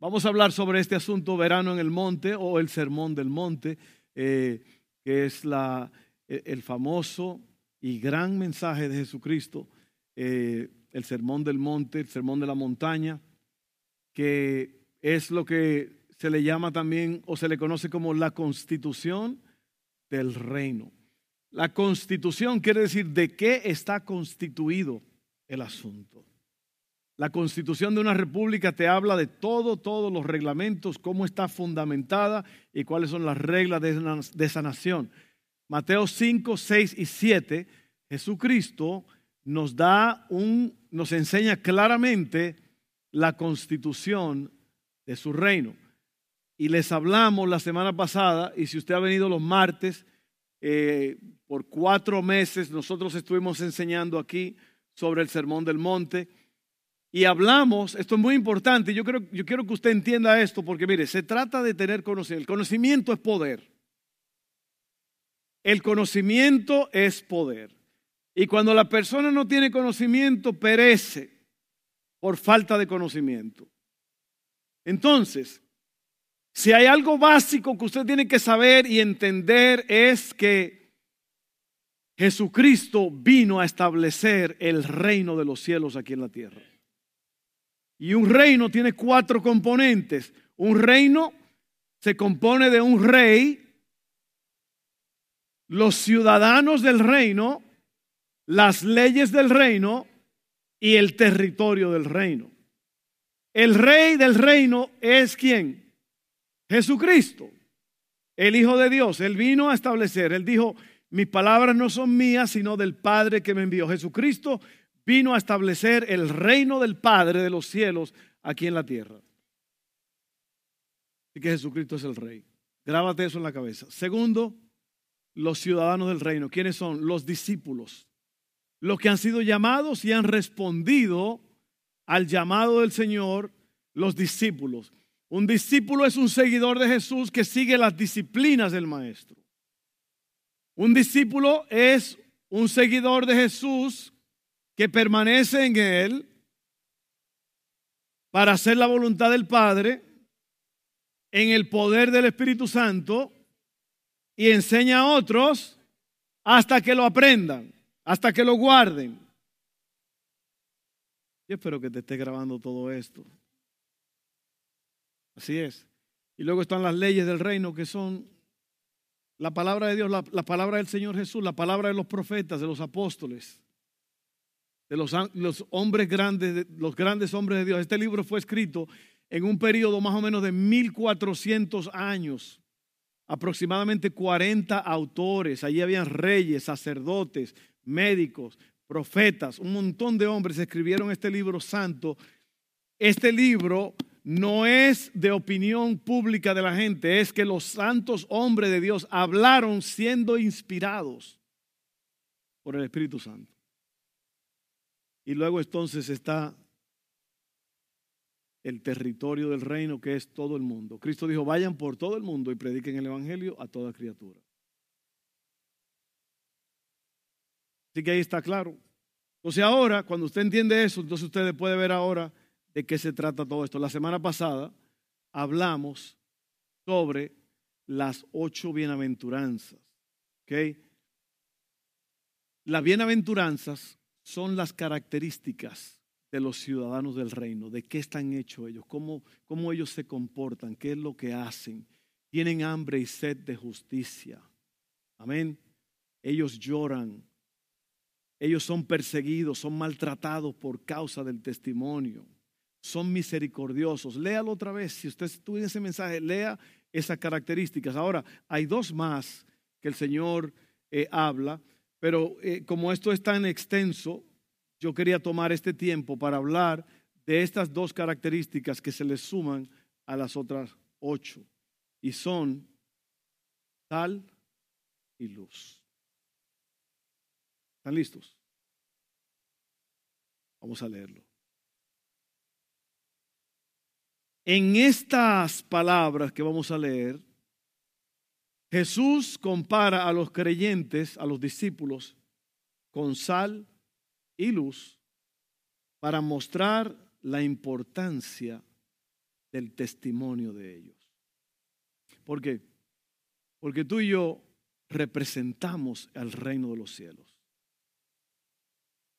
vamos a hablar sobre este asunto verano en el monte o el sermón del monte, eh, que es la, e, el famoso y gran mensaje de Jesucristo, eh, el sermón del monte, el sermón de la montaña, que es lo que se le llama también o se le conoce como la constitución del reino. La constitución quiere decir de qué está constituido el asunto. La constitución de una república te habla de todo, todos los reglamentos, cómo está fundamentada y cuáles son las reglas de esa nación. Mateo 5, 6 y 7, Jesucristo nos da un, nos enseña claramente la constitución de su reino. Y les hablamos la semana pasada, y si usted ha venido los martes, eh, por cuatro meses nosotros estuvimos enseñando aquí sobre el Sermón del Monte. Y hablamos, esto es muy importante, yo, creo, yo quiero que usted entienda esto, porque mire, se trata de tener conocimiento. El conocimiento es poder. El conocimiento es poder. Y cuando la persona no tiene conocimiento, perece por falta de conocimiento. Entonces, si hay algo básico que usted tiene que saber y entender es que Jesucristo vino a establecer el reino de los cielos aquí en la tierra. Y un reino tiene cuatro componentes. Un reino se compone de un rey, los ciudadanos del reino, las leyes del reino y el territorio del reino. El rey del reino es quién? Jesucristo, el Hijo de Dios. Él vino a establecer, él dijo, mis palabras no son mías, sino del Padre que me envió. Jesucristo vino a establecer el reino del Padre de los cielos aquí en la tierra. Así que Jesucristo es el rey. Grábate eso en la cabeza. Segundo, los ciudadanos del reino. ¿Quiénes son? Los discípulos. Los que han sido llamados y han respondido al llamado del Señor, los discípulos. Un discípulo es un seguidor de Jesús que sigue las disciplinas del Maestro. Un discípulo es un seguidor de Jesús que permanece en Él para hacer la voluntad del Padre en el poder del Espíritu Santo y enseña a otros hasta que lo aprendan, hasta que lo guarden. Yo espero que te esté grabando todo esto. Así es. Y luego están las leyes del reino que son la palabra de Dios, la, palabra del Señor Jesús, la palabra de los profetas, de los apóstoles, de los, hombres grandes, los grandes hombres de Dios. Este libro fue escrito en un periodo más o menos de 1400 años, aproximadamente 40 autores. Allí habían reyes, sacerdotes, médicos, profetas, un montón de hombres escribieron este libro santo. Este libro no es de opinión pública de la gente, es que los santos hombres de Dios hablaron siendo inspirados por el Espíritu Santo. Y luego entonces está el territorio del reino que es todo el mundo. Cristo dijo, vayan por todo el mundo y prediquen el Evangelio a toda criatura. Así que ahí está claro. Entonces ahora, cuando usted entiende eso, entonces usted puede ver ahora de qué se trata todo esto. La semana pasada hablamos sobre las ocho bienaventuranzas. ¿okay? Las bienaventuranzas son las características de los ciudadanos del reino, de qué están hechos ellos, cómo, cómo ellos se comportan, qué es lo que hacen. Tienen hambre y sed de justicia. Amén. Ellos lloran. Ellos son perseguidos, son maltratados por causa del testimonio son misericordiosos. Léalo otra vez. Si usted estudia ese mensaje, lea esas características. Ahora, hay dos más que el Señor eh, habla, pero eh, como esto es tan extenso, yo quería tomar este tiempo para hablar de estas dos características que se le suman a las otras ocho. Y son sal y luz. ¿Están listos? Vamos a leerlo. En estas palabras que vamos a leer, Jesús compara a los creyentes, a los discípulos, con sal y luz para mostrar la importancia del testimonio de ellos. ¿Por qué? Porque tú y yo representamos al reino de los cielos.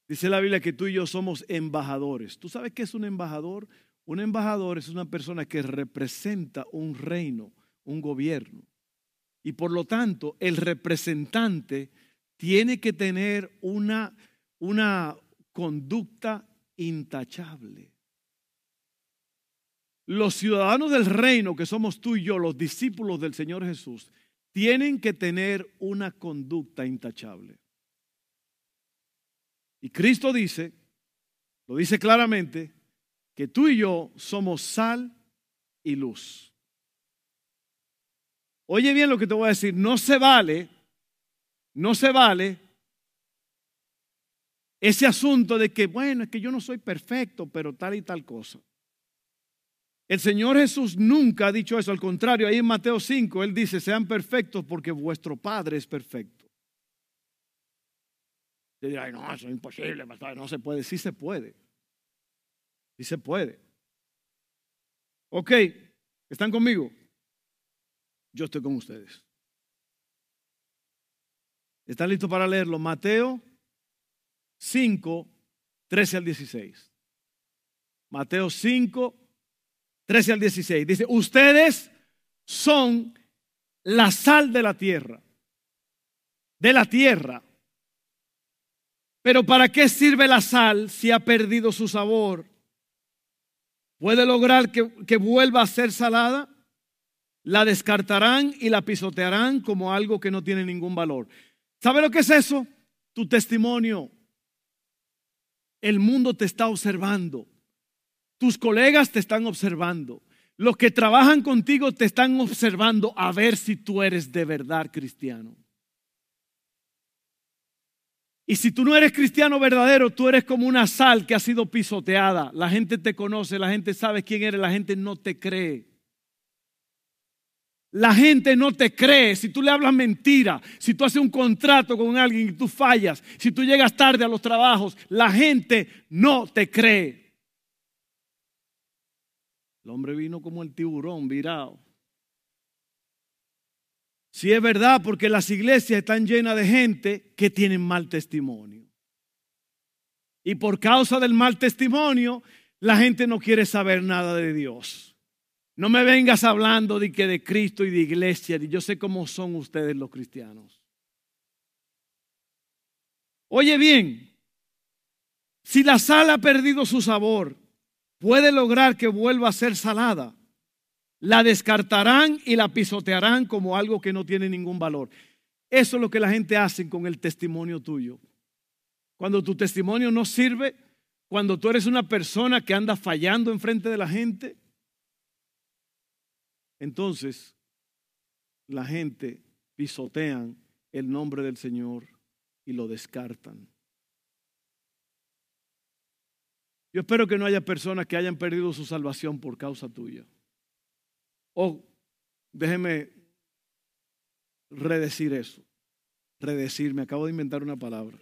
Dice la Biblia que tú y yo somos embajadores. ¿Tú sabes qué es un embajador? Un embajador es una persona que representa un reino, un gobierno. Y por lo tanto, el representante tiene que tener una, una conducta intachable. Los ciudadanos del reino, que somos tú y yo, los discípulos del Señor Jesús, tienen que tener una conducta intachable. Y Cristo dice, lo dice claramente, que tú y yo somos sal y luz. Oye bien lo que te voy a decir, no se vale, no se vale ese asunto de que, bueno, es que yo no soy perfecto, pero tal y tal cosa. El Señor Jesús nunca ha dicho eso, al contrario, ahí en Mateo 5, Él dice, sean perfectos porque vuestro Padre es perfecto. Y dirá, no, eso es imposible, no se puede. Sí se puede. Sí se puede. Ok, ¿están conmigo? Yo estoy con ustedes. ¿Están listos para leerlo? Mateo 5, 13 al 16. Mateo 5, 13 al 16. Dice, ustedes son la sal de la tierra. De la tierra. Pero ¿para qué sirve la sal si ha perdido su sabor? ¿Puede lograr que, que, vuelva a ser salada? La descartarán y la pisotearán como algo que no tiene ningún valor. ¿Sabe lo que es eso? Tu testimonio. El mundo te está observando. Tus colegas te están observando. Los que trabajan contigo te están observando a ver si tú eres de verdad cristiano. Y si tú no eres cristiano verdadero, tú eres como una sal que ha sido pisoteada. La gente te conoce, la gente sabe quién eres, la gente no te cree. La gente no te cree si tú le hablas mentira, si tú haces un contrato con alguien y tú fallas, si tú llegas tarde a los trabajos, la gente no te cree. El hombre vino como el tiburón virado. Si es verdad, porque las iglesias están llenas de gente que tienen mal testimonio. Y por causa del mal testimonio, la gente no quiere saber nada de Dios. No me vengas hablando de que de Cristo y de iglesia, yo sé cómo son ustedes los cristianos. Oye bien, si la sal ha perdido su sabor, puede lograr que vuelva a ser salada la descartarán y la pisotearán como algo que no tiene ningún valor. Eso es lo que la gente hace con el testimonio tuyo. Cuando tu testimonio no sirve, cuando tú eres una persona que anda fallando en frente de la gente, entonces la gente pisotean el nombre del Señor y lo descartan. Yo espero que no haya personas que hayan perdido su salvación por causa tuya. O déjeme redecir eso. Redecir, me acabo de inventar una palabra.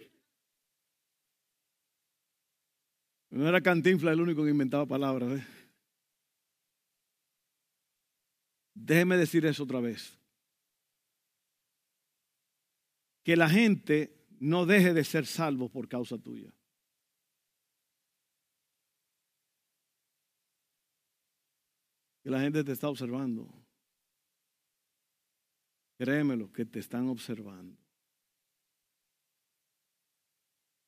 No era Cantinfla el único que inventaba palabras. ¿eh? Déjeme decir eso otra vez. Que la gente no deje de ser salvo por causa tuya. la gente te está observando. Créemelo, que te están observando.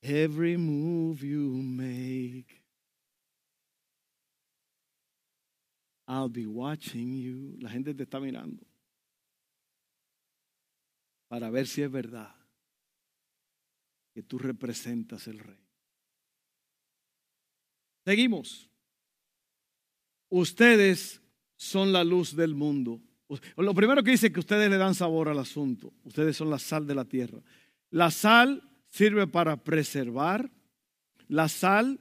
Every move you make, I'll be watching you. La gente te está mirando para ver si es verdad que tú representas el rey. Seguimos. Ustedes son la luz del mundo. Lo primero que dice es que ustedes le dan sabor al asunto. Ustedes son la sal de la tierra. La sal sirve para preservar. La sal,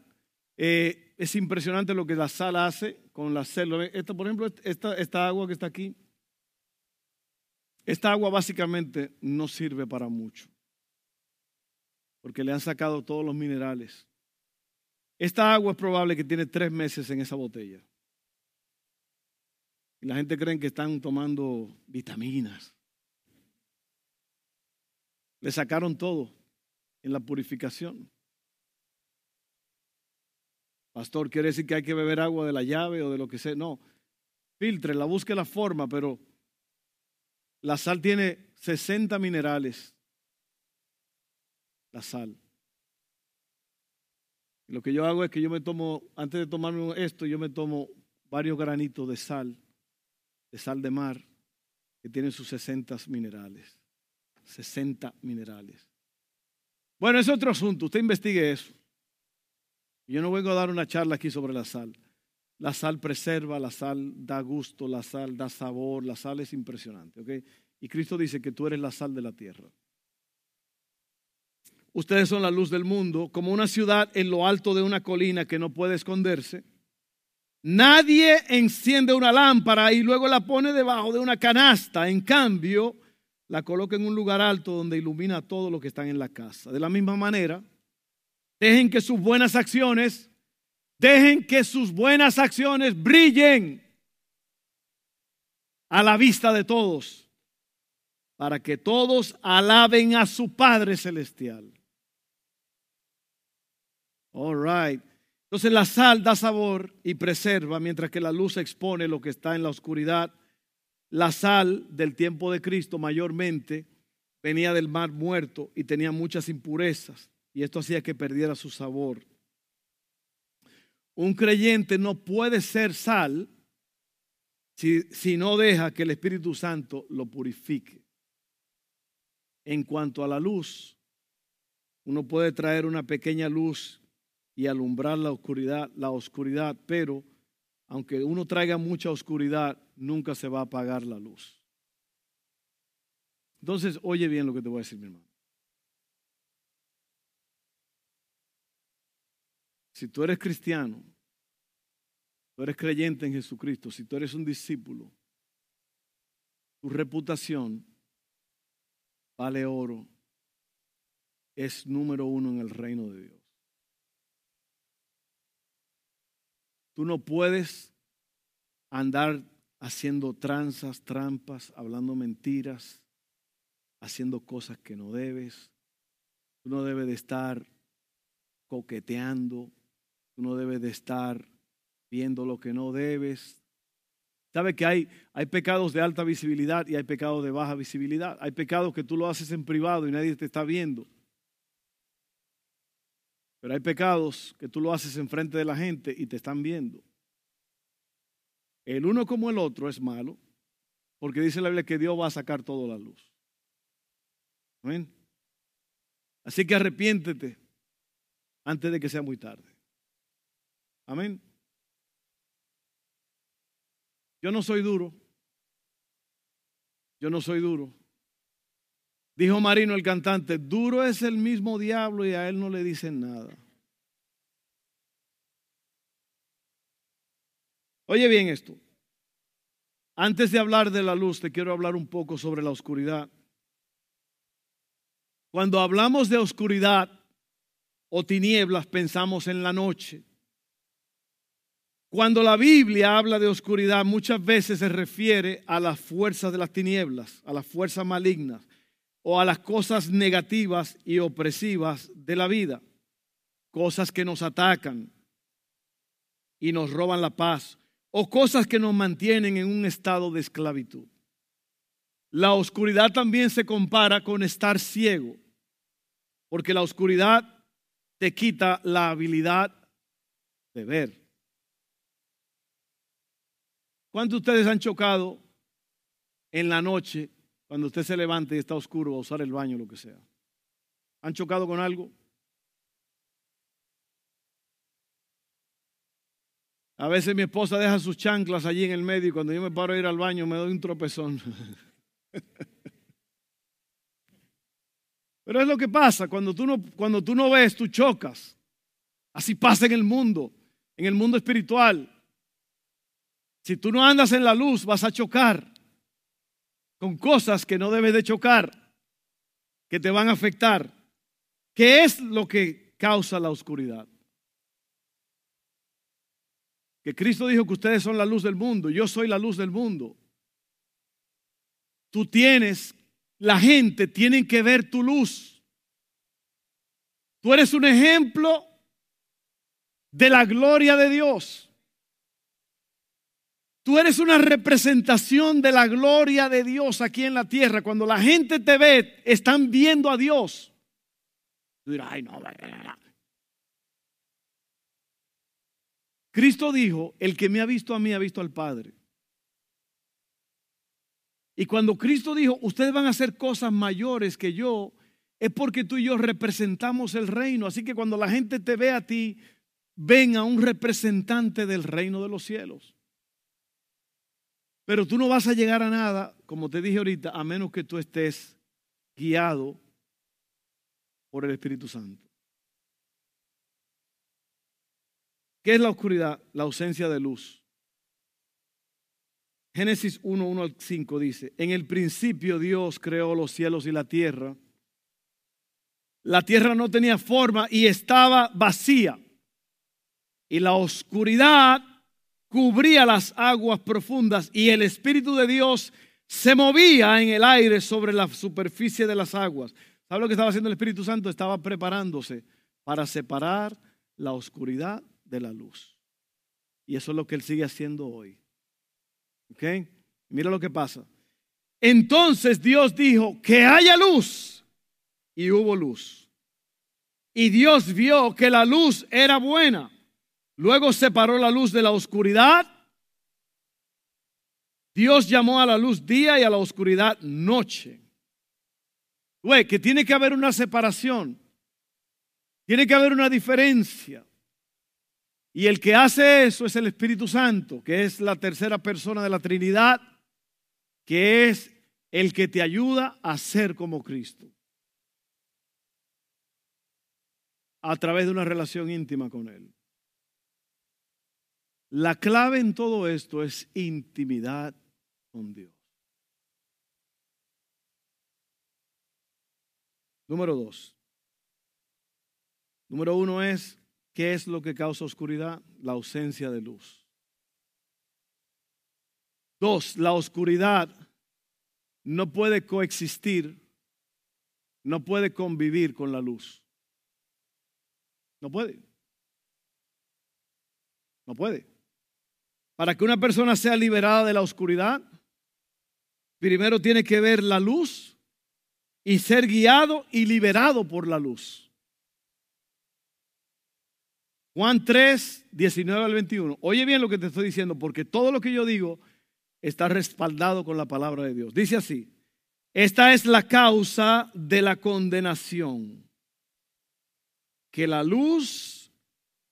eh, es impresionante lo que la sal hace con la células. Esta, por ejemplo, esta, esta agua que está aquí, esta agua básicamente no sirve para mucho. Porque le han sacado todos los minerales. Esta agua es probable que tiene tres meses en esa botella. Y la gente cree que están tomando vitaminas. Le sacaron todo en la purificación. Pastor, quiere decir que hay que beber agua de la llave o de lo que sea. No, filtre, la busque la forma, pero la sal tiene 60 minerales. La sal. lo que yo hago es que yo me tomo, antes de tomarme esto, yo me tomo varios granitos de sal, de sal de mar, que tienen sus 60 minerales. 60 minerales. Bueno, es otro asunto, usted investigue eso. Yo no vengo a dar una charla aquí sobre la sal. La sal preserva, la sal da gusto, la sal da sabor, la sal es impresionante. Y Cristo dice que tú eres la sal de la tierra. Ustedes son la luz del mundo, como una ciudad en lo alto de una colina que no puede esconderse. Nadie enciende una lámpara y luego la pone debajo de una canasta. En cambio, la coloca en un lugar alto donde ilumina a todos los que están en la casa. De la misma manera, Dejen que sus buenas acciones, dejen que sus buenas acciones brillen a la vista de todos, para que todos alaben a su Padre Celestial. All right. Entonces la sal da sabor y preserva, mientras que la luz expone lo que está en la oscuridad. La sal del tiempo de Cristo mayormente venía del mar muerto y tenía muchas impurezas y esto hacía que perdiera su sabor. Un creyente no puede ser sal si, si, no deja que el Espíritu Santo lo purifique. En cuanto a la luz, uno puede traer una pequeña luz y alumbrar la oscuridad, la oscuridad, pero aunque uno traiga mucha oscuridad, nunca se va a apagar la luz. Entonces, oye bien lo que te voy a decir, mi hermano. Si tú eres cristiano, tú eres creyente en Jesucristo, si tú eres un discípulo, tu reputación vale oro, es número uno en el reino de Dios. Tú no puedes andar haciendo tranzas, trampas, hablando mentiras, haciendo cosas que no debes. Tú no debes de estar coqueteando, no debes de estar viendo lo que no debes. Sabe que hay, hay pecados de alta visibilidad y hay pecados de baja visibilidad. Hay pecados que tú lo haces en privado y nadie te está viendo. Pero hay pecados que tú lo haces en frente de la gente y te están viendo. El uno como el otro es malo, porque dice la Biblia que Dios va a sacar toda la luz. Amén. Así que arrepiéntete antes de que sea muy tarde. Amén. Yo no soy duro. Yo no soy duro. Dijo Marino el cantante, duro es el mismo diablo y a él no le dicen nada. Oye bien esto. Antes de hablar de la luz, te quiero hablar un poco sobre la oscuridad. Cuando hablamos de oscuridad o tinieblas, pensamos en la noche. Cuando la Biblia habla de oscuridad, muchas veces se refiere a las fuerzas de las tinieblas, a las fuerzas malignas o a las cosas negativas y opresivas de la vida, cosas que nos atacan y nos roban la paz o cosas que nos mantienen en un estado de esclavitud. La oscuridad también se compara con estar ciego, porque la oscuridad te quita la habilidad de ver. ¿Cuántos de ustedes han chocado en la noche cuando usted se levante y está oscuro a usar el baño o lo que sea? ¿Han chocado con algo? A veces mi esposa deja sus chanclas allí en el medio y cuando yo me paro a ir al baño me doy un tropezón. Pero es lo que pasa, cuando tú, no, cuando tú no ves, tú chocas. Así pasa en el mundo, en el mundo espiritual. Si tú no andas en la luz, vas a chocar con cosas que no debes de chocar, que te van a afectar. ¿Qué es lo que causa la oscuridad? Que Cristo dijo que ustedes son la luz del mundo, yo soy la luz del mundo. Tú tienes, la gente tiene que ver tu luz. Tú eres un ejemplo de la gloria de Dios. Tú eres una representación de la gloria de Dios aquí en la tierra. Cuando la gente te ve, están viendo a Dios. Tú dirás, ay, no, Cristo dijo, el que me ha visto a mí ha visto al Padre. Y cuando Cristo dijo, ustedes van a hacer cosas mayores que yo, es porque tú y yo representamos el reino. Así que cuando la gente te ve a ti, ven a un representante del reino de los cielos. Pero tú no vas a llegar a nada, como te dije ahorita, a menos que tú estés guiado por el Espíritu Santo. ¿Qué es la oscuridad? La ausencia de luz. Génesis 1, 1 al 5 dice, en el principio Dios creó los cielos y la tierra. La tierra no tenía forma y estaba vacía. Y la oscuridad cubría las aguas profundas y el Espíritu de Dios se movía en el aire sobre la superficie de las aguas. ¿Sabe lo que estaba haciendo el Espíritu Santo? Estaba preparándose para separar la oscuridad de la luz. Y eso es lo que Él sigue haciendo hoy. ¿Ok? Mira lo que pasa. Entonces Dios dijo, que haya luz. Y hubo luz. Y Dios vio que la luz era buena. Luego separó la luz de la oscuridad. Dios llamó a la luz día y a la oscuridad noche. Güey, que tiene que haber una separación. Tiene que haber una diferencia. Y el que hace eso es el Espíritu Santo, que es la tercera persona de la Trinidad, que es el que te ayuda a ser como Cristo. A través de una relación íntima con Él. La clave en todo esto es intimidad con Dios. Número dos. Número uno es ¿Qué es lo que causa oscuridad? La ausencia de luz. Dos, la oscuridad no puede coexistir, no puede convivir con la luz. No puede. No puede. Para que una persona sea liberada de la oscuridad, primero tiene que ver la luz y ser guiado y liberado por la luz. Juan 3, 19 al 21. Oye bien lo que te estoy diciendo, porque todo lo que yo digo está respaldado con la palabra de Dios. Dice así, esta es la causa de la condenación, que la luz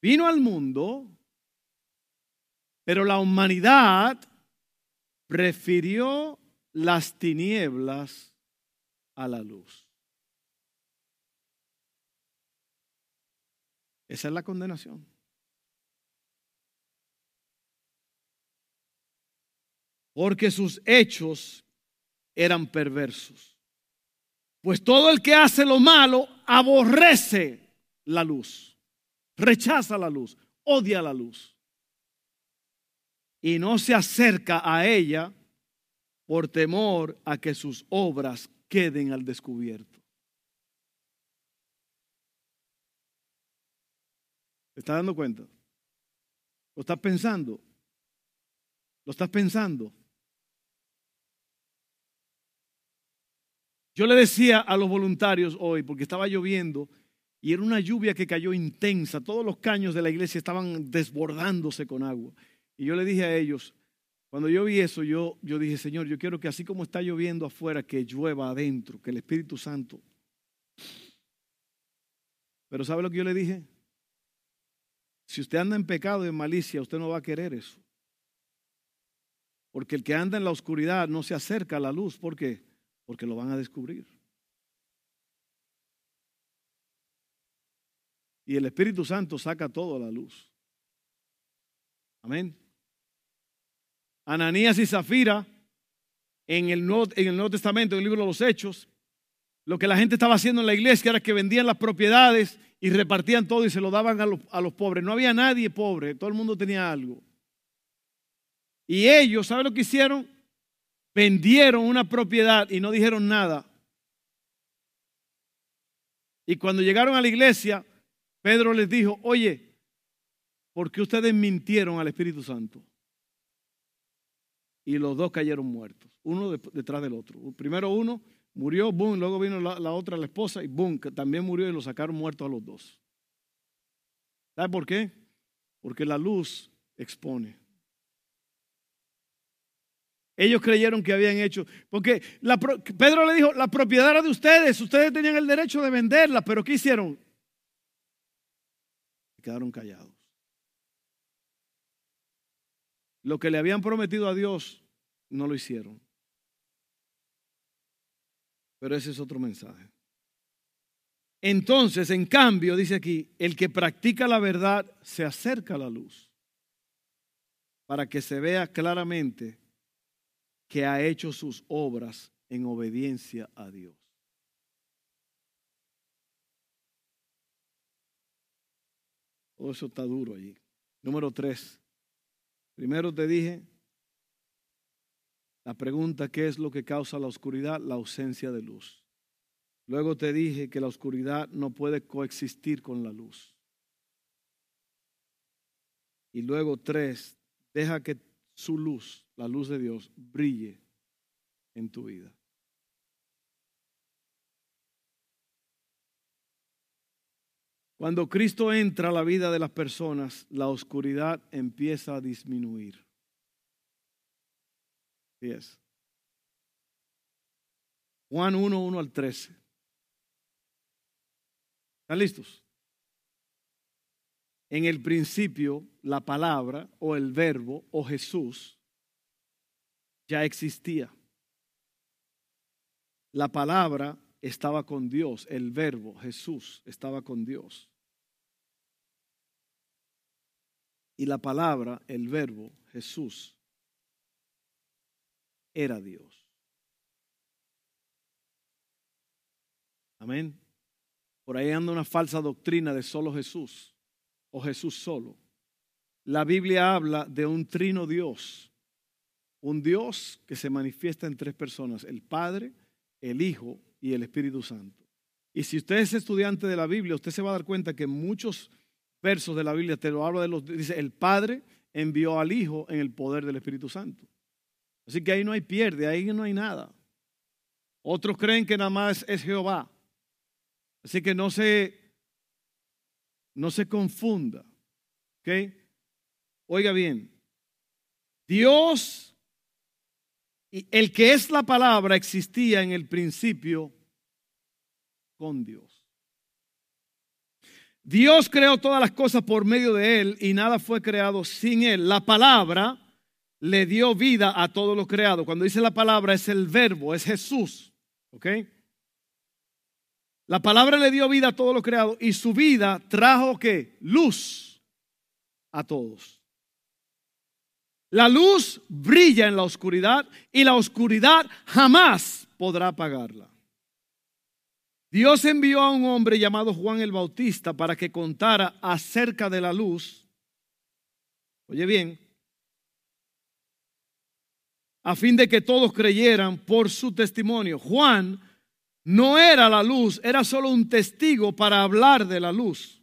vino al mundo, pero la humanidad prefirió las tinieblas a la luz. Esa es la condenación. Porque sus hechos eran perversos. Pues todo el que hace lo malo aborrece la luz, rechaza la luz, odia la luz. Y no se acerca a ella por temor a que sus obras queden al descubierto. ¿Te estás dando cuenta? ¿Lo estás pensando? ¿Lo estás pensando? Yo le decía a los voluntarios hoy, porque estaba lloviendo y era una lluvia que cayó intensa, todos los caños de la iglesia estaban desbordándose con agua. Y yo le dije a ellos, cuando yo vi eso, yo, yo dije, Señor, yo quiero que así como está lloviendo afuera, que llueva adentro, que el Espíritu Santo. Pero ¿sabe lo que yo le dije? Si usted anda en pecado y en malicia, usted no va a querer eso. Porque el que anda en la oscuridad no se acerca a la luz. ¿Por qué? Porque lo van a descubrir. Y el Espíritu Santo saca todo a la luz. Amén. Ananías y Zafira, en el, Nuevo, Testamento, en el libro de los Hechos, lo que la gente estaba haciendo en la iglesia era que vendían las propiedades y repartían todo y se lo daban a los, pobres. No había nadie pobre, todo el mundo tenía algo. Y ellos, ¿saben lo que hicieron? Vendieron una propiedad y no dijeron nada. Y cuando llegaron a la iglesia, Pedro les dijo, oye, ¿por qué ustedes mintieron al Espíritu Santo? Y los dos cayeron muertos, uno detrás del otro. Primero uno murió, boom, luego vino la, otra, la esposa, y boom, que también murió y lo sacaron muertos a los dos. ¿Sabe por qué? Porque la luz expone. Ellos creyeron que habían hecho, porque Pedro le dijo, la propiedad era de ustedes, ustedes tenían el derecho de venderla, pero ¿qué hicieron? Quedaron callados. Lo que le habían prometido a Dios, no lo hicieron. Pero ese es otro mensaje. Entonces, en cambio, dice aquí, el que practica la verdad se acerca a la luz para que se vea claramente que ha hecho sus obras en obediencia a Dios. Todo eso está duro allí. Número tres. Primero te dije la pregunta, ¿qué es lo que causa la oscuridad? La ausencia de luz. Luego te dije que la oscuridad no puede coexistir con la luz. Y luego tres, deja que su luz, la luz de Dios, brille en tu vida. Cuando Cristo entra a la vida de las personas, la oscuridad empieza a disminuir. es. Juan 1, 1 al 13. ¿Están listos? En el principio, la palabra o el verbo o Jesús ya existía. La palabra estaba con Dios, el verbo Jesús estaba con Dios. Y la palabra, el verbo Jesús, era Dios. Amén. Por ahí anda una falsa doctrina de solo Jesús o Jesús solo. La Biblia habla de un trino Dios, un Dios que se manifiesta en tres personas, el Padre, el Hijo y el Espíritu Santo. Y si usted es estudiante de la Biblia, usted se va a dar cuenta que muchos versos de la Biblia te lo habla de los dice el Padre envió al Hijo en el poder del Espíritu Santo. Así que ahí no hay pierde, ahí no hay nada. Otros creen que nada más es Jehová. Así que no se no se confunda. ¿Ok? Oiga bien. Dios, el que es la palabra, existía en el principio con Dios. Dios creó todas las cosas por medio de Él y nada fue creado sin Él. La palabra le dio vida a todo lo creado. Cuando dice la palabra es el verbo, es Jesús. ¿Ok? La palabra le dio vida a todo lo creado y su vida trajo qué? Luz a todos. La luz brilla en la oscuridad y la oscuridad jamás podrá apagarla. Dios envió a un hombre llamado Juan el Bautista para que contara acerca de la luz. Oye bien, a fin de que todos creyeran por su testimonio. Juan no era la luz, era solo un testigo para hablar de la luz.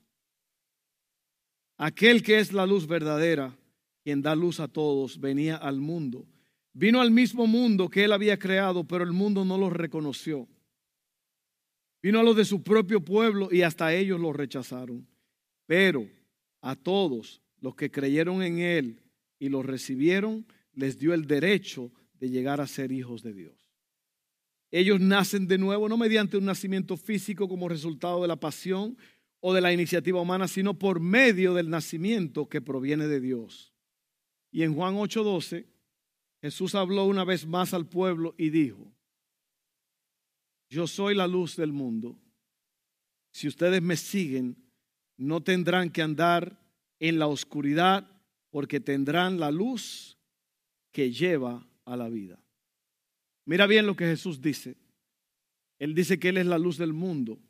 Aquel que es la luz verdadera, quien da luz a todos, venía al mundo. Vino al mismo mundo que él había creado, pero el mundo no lo reconoció. Vino a los de su propio pueblo y hasta ellos lo rechazaron. Pero a todos los que creyeron en él y lo recibieron, les dio el derecho de llegar a ser hijos de Dios. Ellos nacen de nuevo, no mediante un nacimiento físico como resultado de la pasión o de la iniciativa humana, sino por medio del nacimiento que proviene de Dios. Y en Juan 8:12, Jesús habló una vez más al pueblo y dijo, yo soy la luz del mundo. Si ustedes me siguen, no tendrán que andar en la oscuridad, porque tendrán la luz que lleva a la vida. Mira bien lo que Jesús dice. Él dice que Él es la luz del mundo.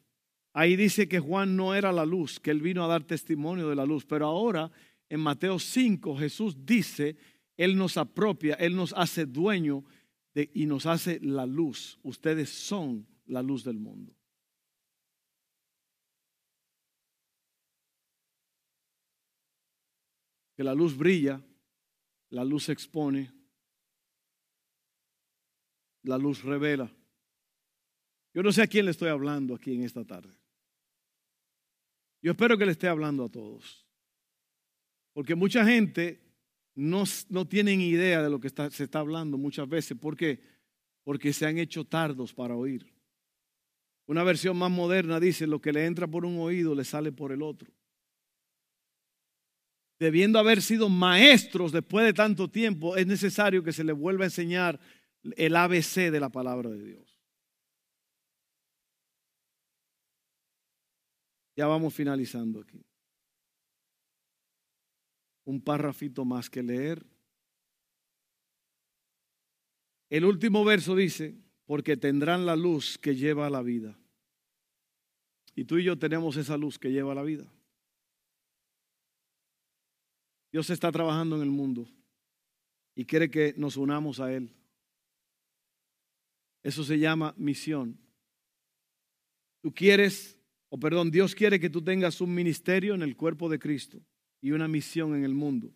Ahí dice que Juan no era la luz, que Él vino a dar testimonio de la luz. Pero ahora, en Mateo 5, Jesús dice Él nos apropia, Él nos hace dueño de, y nos hace la luz. Ustedes son la luz del mundo. Que la luz brilla, la luz expone, la luz revela. Yo no sé a quién le estoy hablando aquí en esta tarde. Yo espero que le esté hablando a todos. Porque mucha gente no, no idea de lo que se está hablando muchas veces. ¿Por qué? Porque se han hecho tardos para oír. Una versión más moderna dice, lo que le entra por un oído le sale por el otro. Debiendo haber sido maestros después de tanto tiempo, es necesario que se les vuelva a enseñar el ABC de la palabra de Dios. Ya vamos finalizando aquí. Un párrafito más que leer. El último verso dice, porque tendrán la luz que lleva a la vida. Y tú y yo tenemos esa luz que lleva a la vida. Dios está trabajando en el mundo y quiere que nos unamos a Él. Eso se llama misión. Tú quieres, o perdón, Dios quiere que tú tengas un ministerio en el cuerpo de Cristo y una misión en el mundo.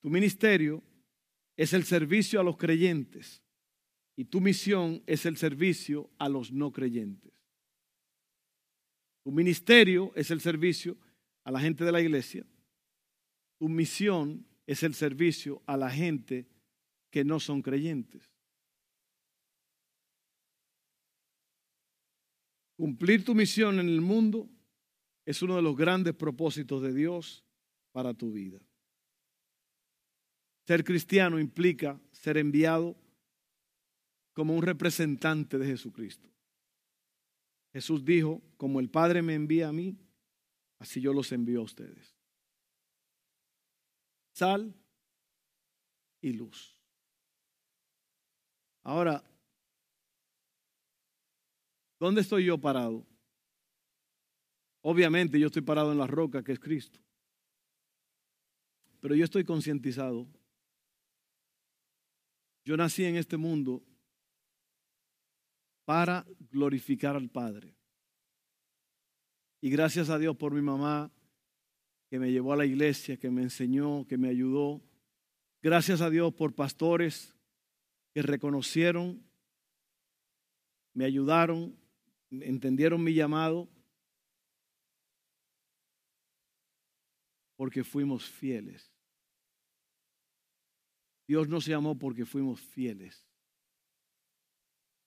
Tu ministerio es el servicio a los creyentes y tu misión es el servicio a los no creyentes. Tu ministerio es el servicio a la gente de la iglesia. Tu misión es el servicio a la gente que no son creyentes. Cumplir tu misión en el mundo es uno de los grandes propósitos de Dios para tu vida. Ser cristiano implica ser enviado como un representante de Jesucristo. Jesús dijo, como el Padre me envía a mí, así yo los envío a ustedes. Sal y luz. Ahora, ¿dónde estoy yo parado? Obviamente yo estoy parado en la roca que es Cristo. Pero yo estoy concientizado. Yo nací en este mundo para glorificar al Padre. Y gracias a Dios por mi mamá que me llevó a la iglesia, que me enseñó, que me ayudó. Gracias a Dios por pastores que reconocieron, me ayudaron, entendieron mi llamado porque fuimos fieles. Dios nos llamó porque fuimos fieles.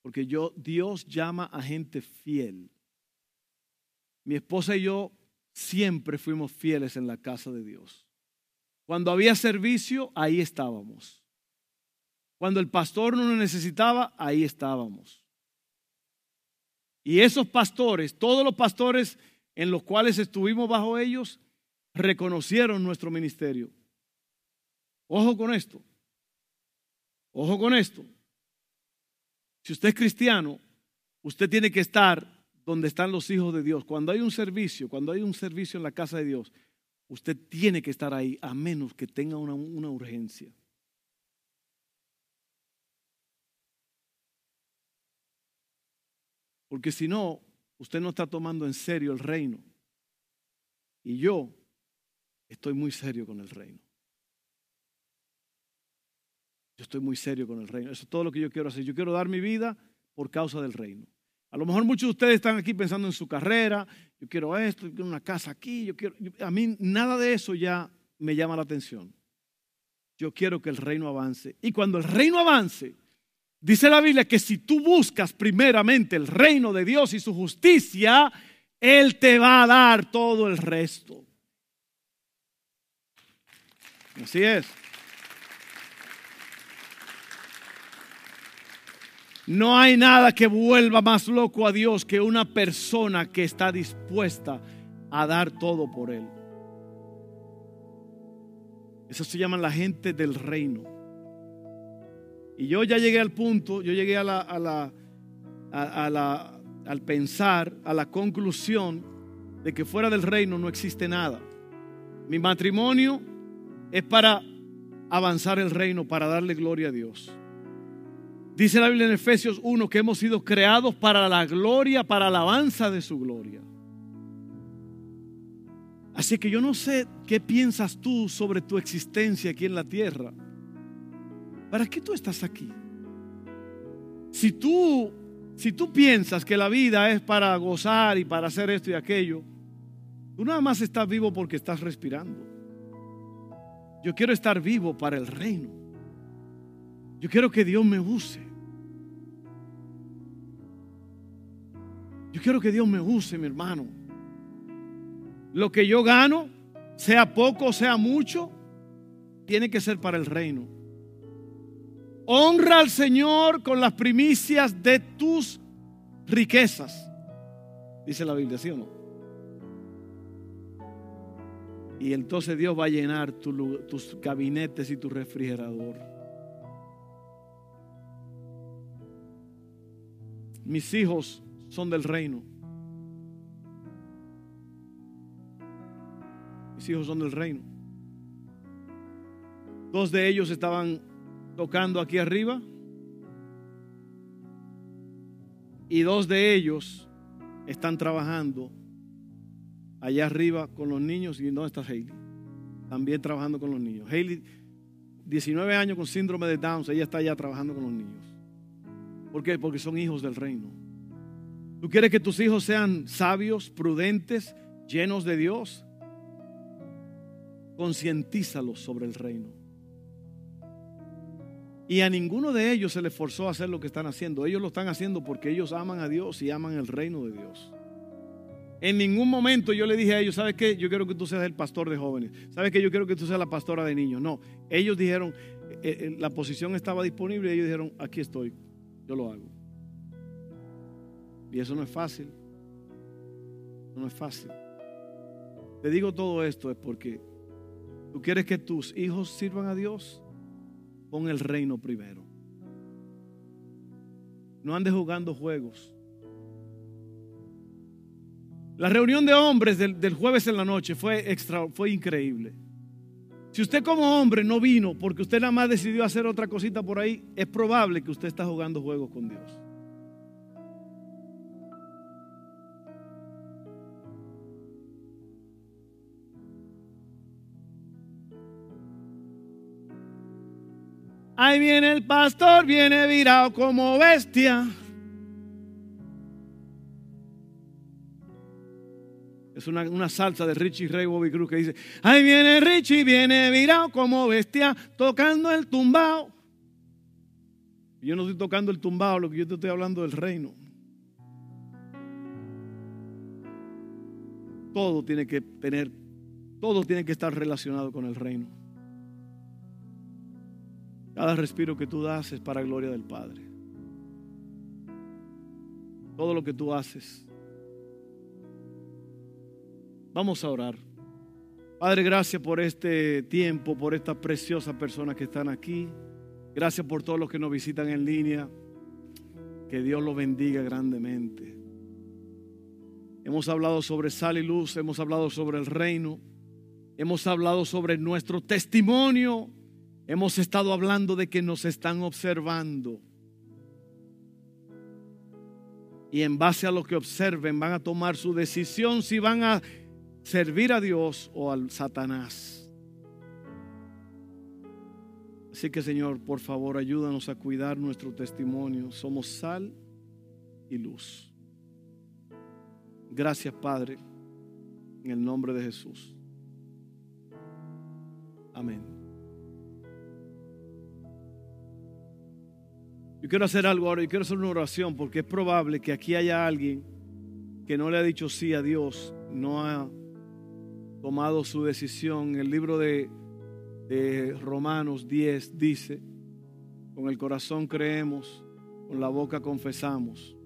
Porque yo, Dios llama a gente fiel. Mi esposa y yo siempre fuimos fieles en la casa de Dios. Cuando había servicio, ahí estábamos. Cuando el pastor no nos necesitaba, ahí estábamos. Y esos pastores, todos los pastores en los cuales estuvimos bajo ellos, reconocieron nuestro ministerio. Ojo con esto. Ojo con esto. Si usted es cristiano, usted tiene que estar donde están los hijos de Dios. Cuando hay un servicio, cuando hay un servicio en la casa de Dios, usted tiene que estar ahí a menos que tenga una, urgencia. Porque si no, usted no está tomando en serio el reino. Y yo estoy muy serio con el reino. Yo estoy muy serio con el reino. Eso es todo lo que yo quiero hacer. Yo quiero dar mi vida por causa del reino. A lo mejor muchos de ustedes están aquí pensando en su carrera. Yo quiero esto, yo quiero una casa aquí. Yo quiero, a mí nada de eso ya me llama la atención. Yo quiero que el reino avance. Y cuando el reino avance, dice la Biblia que si tú buscas primeramente el reino de Dios y su justicia, Él te va a dar todo el resto. Así es. No hay nada que vuelva más loco a Dios que una persona que está dispuesta a dar todo por Él. Eso se llama la gente del reino. Y yo ya llegué al punto, yo llegué a la, a la, a, la, al pensar, a la conclusión de que fuera del reino no existe nada. Mi matrimonio es para avanzar el reino, para darle gloria a Dios. Dice la Biblia en Efesios 1 que hemos sido creados para la gloria, para la alabanza de su gloria. Así que yo no sé qué piensas tú sobre tu existencia aquí en la tierra. ¿Para qué tú estás aquí? Si tú, si tú piensas que la vida es para gozar y para hacer esto y aquello, tú nada más estás vivo porque estás respirando. Yo quiero estar vivo para el reino. Yo quiero que Dios me use. Yo quiero que Dios me use, mi hermano. Lo que yo gano, sea poco o sea mucho, tiene que ser para el reino. Honra al Señor con las primicias de tus riquezas. Dice la Biblia, ¿sí o no? Y entonces Dios va a llenar tus gabinetes y tu refrigerador. Mis hijos son del reino. Mis hijos son del reino. Dos de ellos estaban tocando aquí arriba. Y dos de ellos están trabajando allá arriba con los niños. ¿Y dónde está Hailey? También trabajando con los niños. Hailey, 19 años con síndrome de Down, ella está allá trabajando con los niños. ¿Por qué? Porque son hijos del reino. ¿Tú quieres que tus hijos sean sabios, prudentes, llenos de Dios? Concientízalos sobre el reino. Y a ninguno de ellos se les forzó a hacer lo que están haciendo. Ellos lo están haciendo porque ellos aman a Dios y aman el reino de Dios. En ningún momento yo le dije a ellos, ¿sabes qué? Yo quiero que tú seas el pastor de jóvenes. ¿Sabes qué? Yo quiero que tú seas la pastora de niños. No, ellos dijeron, eh, eh, la posición estaba disponible y ellos dijeron, aquí estoy, yo lo hago. Y eso no es fácil. No es fácil. Te digo todo esto es porque tú quieres que tus hijos sirvan a Dios. Pon el reino primero. No andes jugando juegos. La reunión de hombres del, jueves en la noche fue, extra, fue increíble. Si usted como hombre no vino porque usted nada más decidió hacer otra cosita por ahí, es probable que usted está jugando juegos con Dios. Ahí viene el pastor, viene virado como bestia. Es una, salsa de Richie Ray Bobby Cruz que dice, ahí viene Richie, viene virado como bestia, tocando el tumbao. Yo no estoy tocando el tumbao, lo que yo te estoy hablando del reino. Todo tiene que tener, todo tiene que estar relacionado con el reino. Cada respiro que tú das es para gloria del Padre. Todo lo que tú haces. Vamos a orar. Padre, gracias por este tiempo, por estas preciosas personas que están aquí. Gracias por todos los que nos visitan en línea. Que Dios los bendiga grandemente. Hemos hablado sobre sal y luz, hemos hablado sobre el reino, hemos hablado sobre nuestro testimonio Hemos estado hablando de que nos están observando. Y en base a lo que observen van a tomar su decisión si van a servir a Dios o al Satanás. Así que Señor, por favor, ayúdanos a cuidar nuestro testimonio. Somos sal y luz. Gracias, Padre, en el nombre de Jesús. Amén. Yo quiero hacer algo ahora, yo quiero hacer una oración porque es probable que aquí haya alguien que no le ha dicho sí a Dios, no ha tomado su decisión. El libro de, Romanos 10 dice, con el corazón creemos, con la boca confesamos.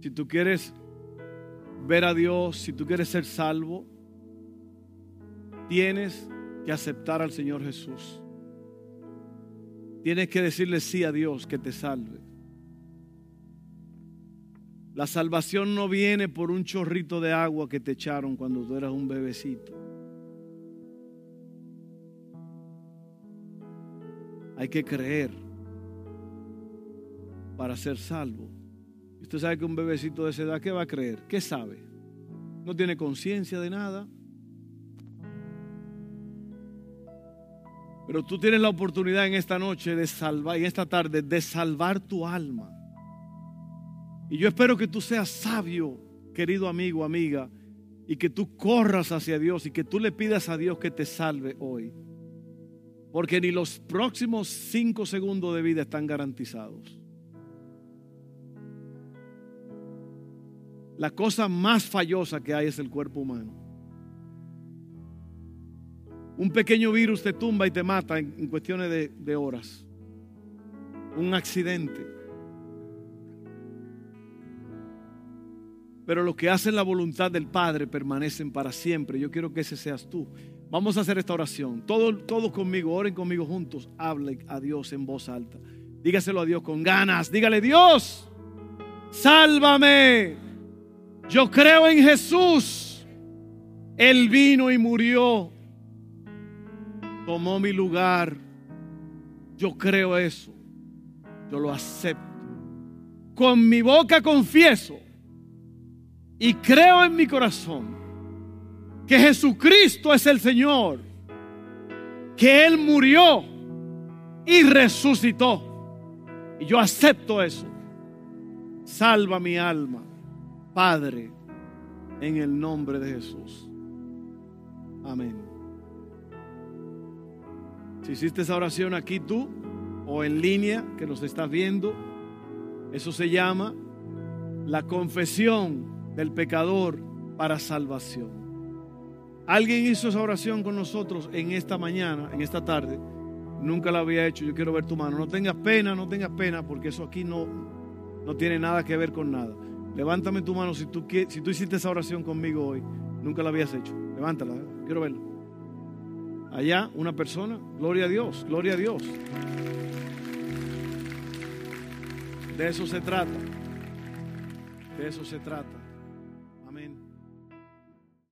Si tú quieres ver a Dios, si tú quieres ser salvo, tienes que aceptar al Señor Jesús. Tienes que decirle sí a Dios que te salve. La salvación no viene por un chorrito de agua que te echaron cuando tú eras un bebecito. Hay que creer para ser salvo. Usted sabe que un bebecito de esa edad, ¿qué va a creer? ¿Qué sabe? No tiene conciencia de nada. Pero tú tienes la oportunidad en esta noche de salvar, en esta tarde, de salvar tu alma. Y yo espero que tú seas sabio, querido amigo, amiga, y que tú corras hacia Dios y que tú le pidas a Dios que te salve hoy. Porque ni los próximos cinco segundos de vida están garantizados. La cosa más fallosa que hay es el cuerpo humano. Un pequeño virus te tumba y te mata en, cuestiones de, de horas. Un accidente. Pero los que hacen la voluntad del Padre permanecen para siempre. Yo quiero que ese seas tú. Vamos a hacer esta oración. Todos, todos conmigo, oren conmigo juntos. Hablen a Dios en voz alta. Dígaselo a Dios con ganas. Dígale, Dios, sálvame. Yo creo en Jesús. Él vino y murió. Tomó mi lugar. Yo creo eso. Yo lo acepto. Con mi boca confieso y creo en mi corazón que Jesucristo es el Señor, que Él murió y resucitó. Y yo acepto eso. Salva mi alma, Padre, en el nombre de Jesús. Amén. Si hiciste esa oración aquí tú o en línea que nos estás viendo, eso se llama la confesión del pecador para salvación. Alguien hizo esa oración con nosotros en esta mañana, en esta tarde. Nunca la había hecho. Yo quiero ver tu mano. No tengas pena, no tengas pena, porque eso aquí no, no tiene nada que ver con nada. Levántame tu mano si tú, si tú hiciste esa oración conmigo hoy. Nunca la habías hecho. Levántala, quiero verla. Allá, una persona. Gloria a Dios, gloria a Dios. De eso se trata. De eso se trata.